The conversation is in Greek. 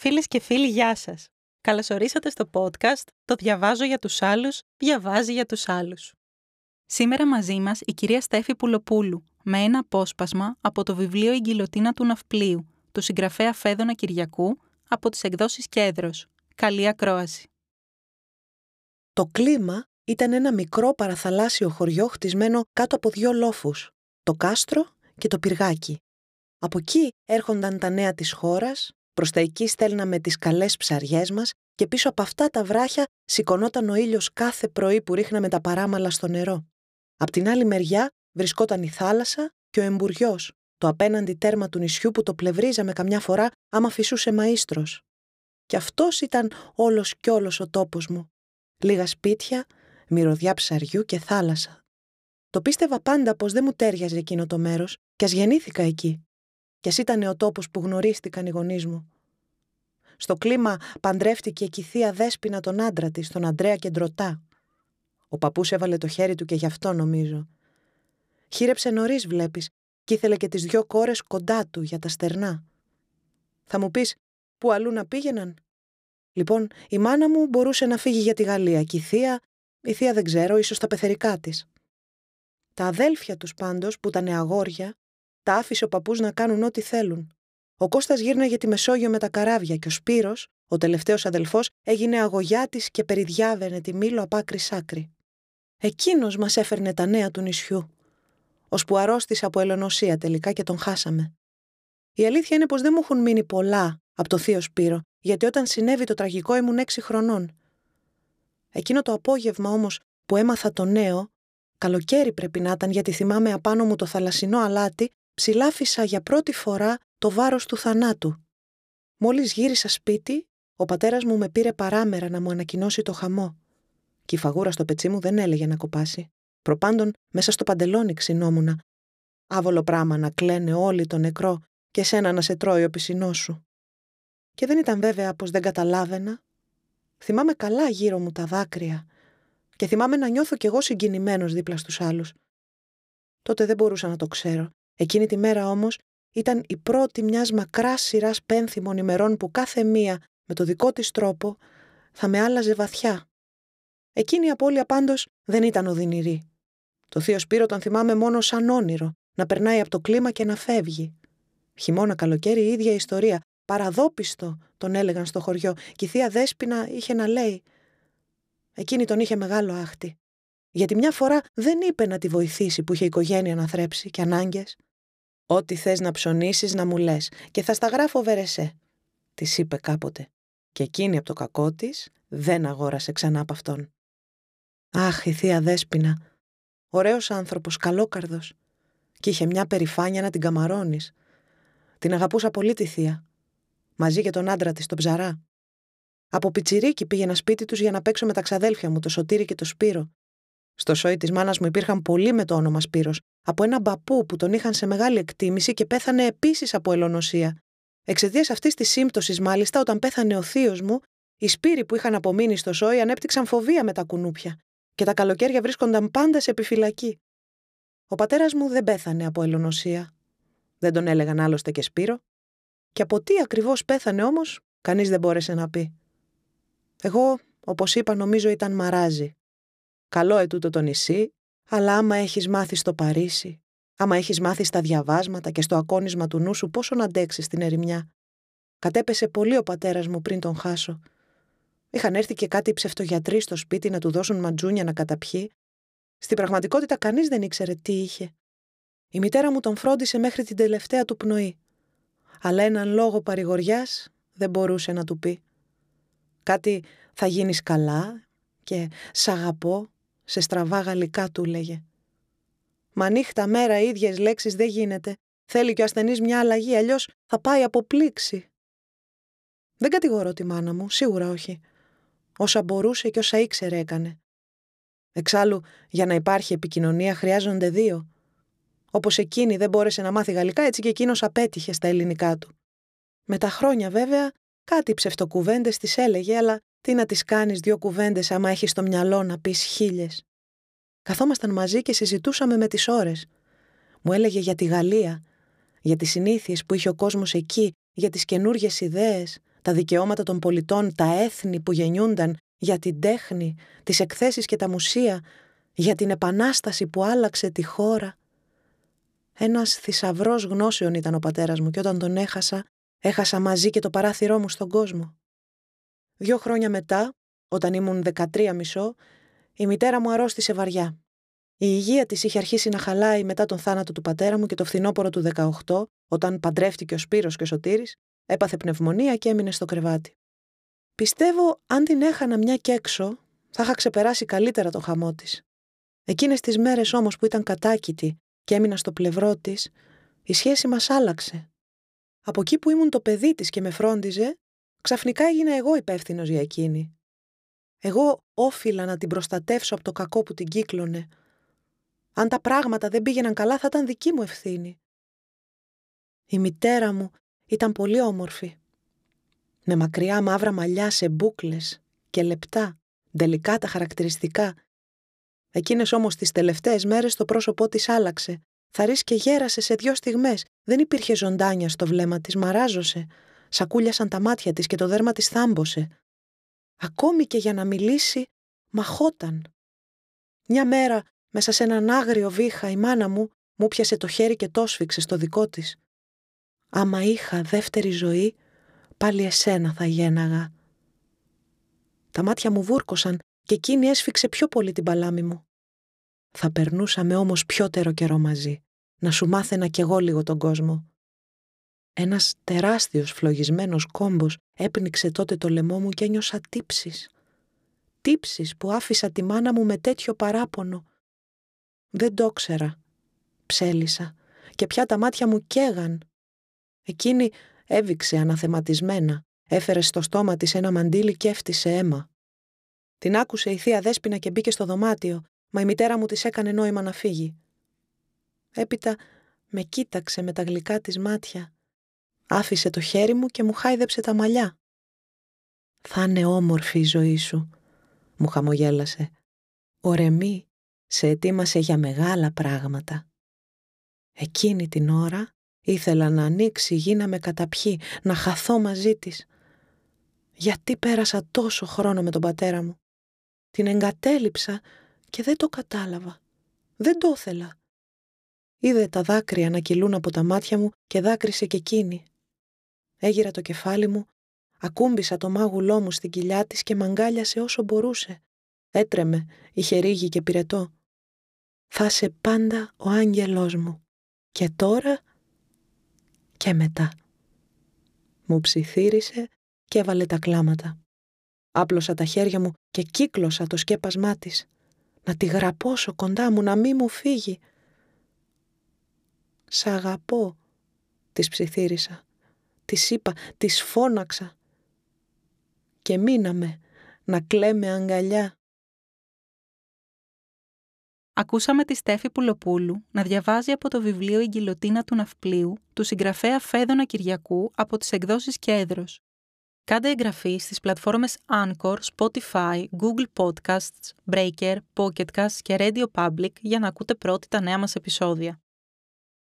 Φίλες και φίλοι, γεια σας. Καλωσορίσατε στο podcast «Το διαβάζω για τους άλλους, διαβάζει για τους άλλους». Σήμερα μαζί μας η κυρία Στέφη Πουλοπούλου με ένα απόσπασμα από το βιβλίο «Η γκυλοτίνα του Ναυπλίου» του συγγραφέα Φέδωνα Κυριακού από τις εκδόσεις Κέντρος. Καλή ακρόαση. Το κλίμα ήταν ένα μικρό παραθαλάσσιο χωριό χτισμένο κάτω από δύο λόφους, το κάστρο και το πυργάκι. Από εκεί έρχονταν τα νέα της χώρας, προς τα εκεί στέλναμε τις καλές ψαριές μας και πίσω από αυτά τα βράχια σηκωνόταν ο ήλιος κάθε πρωί που ρίχναμε τα παράμαλα στο νερό. Απ' την άλλη μεριά βρισκόταν η θάλασσα και ο εμπουριός, το απέναντι τέρμα του νησιού που το πλευρίζαμε καμιά φορά άμα φυσούσε μαΐστρος. Και αυτός ήταν όλος κι όλος ο τόπος μου. Λίγα σπίτια, μυρωδιά ψαριού και θάλασσα. Το πίστευα πάντα πως δεν μου τέριαζε εκείνο το μέρος και ας γεννήθηκα εκεί. Κι ας ήταν ο τόπος που γνωρίστηκαν οι γονείς μου. Στο κλίμα παντρεύτηκε η θεία Δέσποινα τον άντρα της, τον Αντρέα Κεντρωτά. Ο παππούς έβαλε το χέρι του και γι' αυτό νομίζω. Χείρεψε νωρίς, βλέπεις, και ήθελε και τις δυο κόρες κοντά του για τα στερνά. Θα μου πεις, πού αλλού να πήγαιναν; Λοιπόν, η μάνα μου μπορούσε να φύγει για τη Γαλλία και η θεία, η θεία δεν ξέρω, ίσως τα πεθερικά της. Τα αδέλφια τους πάντως, που ήταν αγόρια, τα άφησε ο παππούς να κάνουν ό,τι θέλουν. Ο Κώστας γύρναγε τη Μεσόγειο με τα καράβια και ο Σπύρος, ο τελευταίος αδελφός, έγινε αγωγιάτης και περιδιάβαινε τη Μήλο απ' άκρη σ' άκρη. Εκείνος μας έφερνε τα νέα του νησιού. Ώσπου αρρώστησε από ελονοσία τελικά και τον χάσαμε. Η αλήθεια είναι πως δεν μου έχουν μείνει πολλά από το θείο Σπύρο, γιατί όταν συνέβη το τραγικό ήμουν έξι χρονών. Εκείνο το απόγευμα όμως που έμαθα το νέο, καλοκαίρι πρέπει να ήταν γιατί θυμάμαι απάνω μου το θαλασσινό αλάτι, ψηλάφισα για πρώτη φορά το βάρος του θανάτου. Μόλις γύρισα σπίτι, ο πατέρας μου με πήρε παράμερα να μου ανακοινώσει το χαμό. Και η φαγούρα στο πετσί μου δεν έλεγε να κοπάσει. Προπάντων μέσα στο παντελόνι ξυνόμουνα. Άβολο πράμα να κλαίνε όλοι το νεκρό και σένα να σε τρώει ο πισινός σου. Και δεν ήταν βέβαια πως δεν καταλάβαινα. Θυμάμαι καλά γύρω μου τα δάκρυα και θυμάμαι να νιώθω κι εγώ συγκινημένος δίπλα στους άλλους. Τότε δεν μπορούσα να το ξέρω. Εκείνη τη μέρα όμως ήταν η πρώτη μιας μακράς σειράς πένθυμων ημερών που κάθε μία με το δικό της τρόπο θα με άλλαζε βαθιά. Εκείνη η απώλεια πάντως δεν ήταν οδυνηρή. Το θείο Σπύρο τον θυμάμαι μόνο σαν όνειρο, να περνάει από το κλίμα και να φεύγει. Χειμώνα καλοκαίρι η ίδια ιστορία, παραδόπιστο τον έλεγαν στο χωριό και η θεία Δέσποινα είχε να λέει. Εκείνη τον είχε μεγάλο άχτη. Γιατί μια φορά δεν είπε να τη βοηθήσει που είχε οικογένεια να θρέψει και ανάγκες. Ό,τι θες να ψωνίσεις να μου λες και θα στα γράφω βερεσέ. Της είπε κάποτε. Και εκείνη από το κακό της δεν αγόρασε ξανά από αυτόν. Αχ, η θεία Δέσποινα. Ωραίος άνθρωπος, καλόκαρδος. Και είχε μια περηφάνεια να την καμαρώνεις. Την αγαπούσα πολύ τη θεία. Μαζί και τον άντρα της, τον ψαρά. Από πιτσιρίκι πήγαινα σπίτι τους για να παίξω με τα ξαδέλφια μου, το Σωτήρι και το Σπύρο. Στο σόι της μάνας μου υπήρχαν πολλοί με το όνομα Σπύρος, από έναν παππού που τον είχαν σε μεγάλη εκτίμηση και πέθανε επίσης από ελονοσία. Εξαιτίας αυτής της σύμπτωσης, μάλιστα, όταν πέθανε ο θείος μου, οι σπύροι που είχαν απομείνει στο σόι ανέπτυξαν φοβία με τα κουνούπια και τα καλοκαίρια βρίσκονταν πάντα σε επιφυλακή. Ο πατέρας μου δεν πέθανε από ελονοσία. Δεν τον έλεγαν άλλωστε και Σπύρο. Και από τι ακριβώς πέθανε όμως, κανείς δεν μπόρεσε να πει. Εγώ, όπως είπα, νομίζω ήταν μαράζι. Καλό ετούτο το νησί, αλλά άμα έχεις μάθει στο Παρίσι, άμα έχεις μάθει στα διαβάσματα και στο ακόνισμα του νου σου πόσο να αντέξεις την ερημιά. Κατέπεσε πολύ ο πατέρας μου πριν τον χάσω. Είχαν έρθει και κάτι ψευτογιατροί στο σπίτι να του δώσουν ματζούνια να καταπιεί. Στην πραγματικότητα κανείς δεν ήξερε τι είχε. Η μητέρα μου τον φρόντισε μέχρι την τελευταία του πνοή. Αλλά έναν λόγο παρηγοριάς δεν μπορούσε να του πει. Κάτι θα γίνεις καλά και «σ' αγαπώ» σε στραβά γαλλικά του λέγε. Μα νύχτα μέρα οι ίδιες λέξεις δεν γίνεται. Θέλει και ο ασθενής μια αλλαγή, αλλιώς θα πάει από πλήξη. Δεν κατηγορώ τη μάνα μου, σίγουρα όχι. Όσα μπορούσε και όσα ήξερε έκανε. Εξάλλου, για να υπάρχει επικοινωνία χρειάζονται δύο. Όπως εκείνη δεν μπόρεσε να μάθει γαλλικά, έτσι και εκείνος απέτυχε στα ελληνικά του. Με τα χρόνια βέβαια, κάτι ψευτοκουβέντες της έλεγε, αλλά τι να τις κάνεις δύο κουβέντες άμα έχεις στο μυαλό να πεις χίλιες; Καθόμασταν μαζί και συζητούσαμε με τις ώρες. Μου έλεγε για τη Γαλλία, για τις συνήθειες που είχε ο κόσμος εκεί, για τις καινούργιες ιδέες, τα τα δικαιώματα των πολιτών, τα έθνη που γεννιούνταν για την τέχνη, τις εκθέσεις και τα μουσεία, για την επανάσταση που άλλαξε τη χώρα. Ένας θησαυρός γνώσεων ήταν ο πατέρας μου και όταν τον έχασα, έχασα μαζί και το παράθυρό μου στον κόσμο. Δύο χρόνια μετά, όταν ήμουν 13 μισό, η μητέρα μου αρρώστησε βαριά. Η υγεία της είχε αρχίσει να χαλάει μετά τον θάνατο του πατέρα μου και το φθινόπωρο του 18, όταν παντρεύτηκε ο Σπύρος και ο Σωτήρης, έπαθε πνευμονία και έμεινε στο κρεβάτι. Πιστεύω, αν την έχανα μια και έξω, θα είχα ξεπεράσει καλύτερα το χαμό της. Εκείνες τις μέρες όμως που ήταν κατάκητη και έμεινα στο πλευρό της, η σχέση μας άλλαξε. Από εκεί που ήμουν το παιδί της και με φρόντιζε, ξαφνικά έγινα εγώ υπεύθυνος για εκείνη. Εγώ όφιλα να την προστατεύσω από το κακό που την κύκλωνε. Αν τα πράγματα δεν πήγαιναν καλά, θα ήταν δική μου ευθύνη. Η μητέρα μου ήταν πολύ όμορφη. Με μακριά μαύρα μαλλιά σε μπούκλες και λεπτά, τελικά τα χαρακτηριστικά. Εκείνες όμως τις τελευταίες μέρες το πρόσωπό της άλλαξε. και γέρασε σε δυο στιγμές. Δεν υπήρχε ζωντάνια στο βλέμμα της, μαράζωσε. Σακούλιασαν τα μάτια της και το δέρμα της θάμπωσε. Ακόμη και για να μιλήσει, μαχόταν. Μια μέρα, μέσα σε έναν άγριο βήχα, η μάνα μου μου πιασε το χέρι και το σφίξε στο δικό της. Άμα είχα δεύτερη ζωή, πάλι εσένα θα γέναγα. Τα μάτια μου βούρκωσαν και εκείνη έσφιξε πιο πολύ την παλάμη μου. Θα περνούσαμε όμως πιότερο καιρό μαζί, να σου μάθαινα κι εγώ λίγο τον κόσμο. Ένας τεράστιος φλογισμένος κόμπος έπνιξε τότε το λαιμό μου και ένιωσα τύψεις. Τύψεις που άφησα τη μάνα μου με τέτοιο παράπονο. Δεν το ξέρα. Ψέλισα και πια τα μάτια μου καίγαν. Εκείνη έβηξε αναθεματισμένα, έφερε στο στόμα της ένα μαντίλι και έφτισε αίμα. Την άκουσε η θεία Δέσποινα και μπήκε στο δωμάτιο, μα η μητέρα μου της έκανε νόημα να φύγει. Έπειτα με κοίταξε με τα γλυκά της μάτια Άφησε το χέρι μου και μου χάιδεψε τα μαλλιά. «Θα είναι όμορφη η ζωή σου», μου χαμογέλασε. «Ο Ρεμί σε ετοίμασε για μεγάλα πράγματα». Εκείνη την ώρα ήθελα να ανοίξει η γη να με καταπιεί, να χαθώ μαζί της. Γιατί πέρασα τόσο χρόνο με τον πατέρα μου; Την εγκατέλειψα και δεν το κατάλαβα. Δεν το ήθελα. Είδε τα δάκρυα να κυλούν από τα μάτια μου και δάκρυσε και εκείνη. Έγιρα το κεφάλι μου, ακούμπησα το μάγουλό μου στην κοιλιά της και μαγκάλιασε όσο μπορούσε. Έτρεμε, είχε ρίγη και πυρετό. Θα είσαι πάντα ο άγγελός μου. Και τώρα και μετά. Μου ψιθύρισε και έβαλε τα κλάματα. Άπλωσα τα χέρια μου και κύκλωσα το σκέπασμά της. Να τη γραπώσω κοντά μου, να μη μου φύγει. «Σ' αγαπώ», της ψιθύρισα της είπα, της φώναξα. Και μείναμε να κλαίμε αγκαλιά. Ακούσαμε τη Στέφη Πουλοπούλου να διαβάζει από το βιβλίο «Η γκυλοτίνα του Ναυπλίου» του συγγραφέα Φέδωνα Κυριακού από τις εκδόσεις Κέντρος. Κάντε εγγραφή στις πλατφόρμες Anchor, Spotify, Google Podcasts, Breaker, Pocketcasts και Radio Public για να ακούτε πρώτοι τα νέα μας επεισόδια.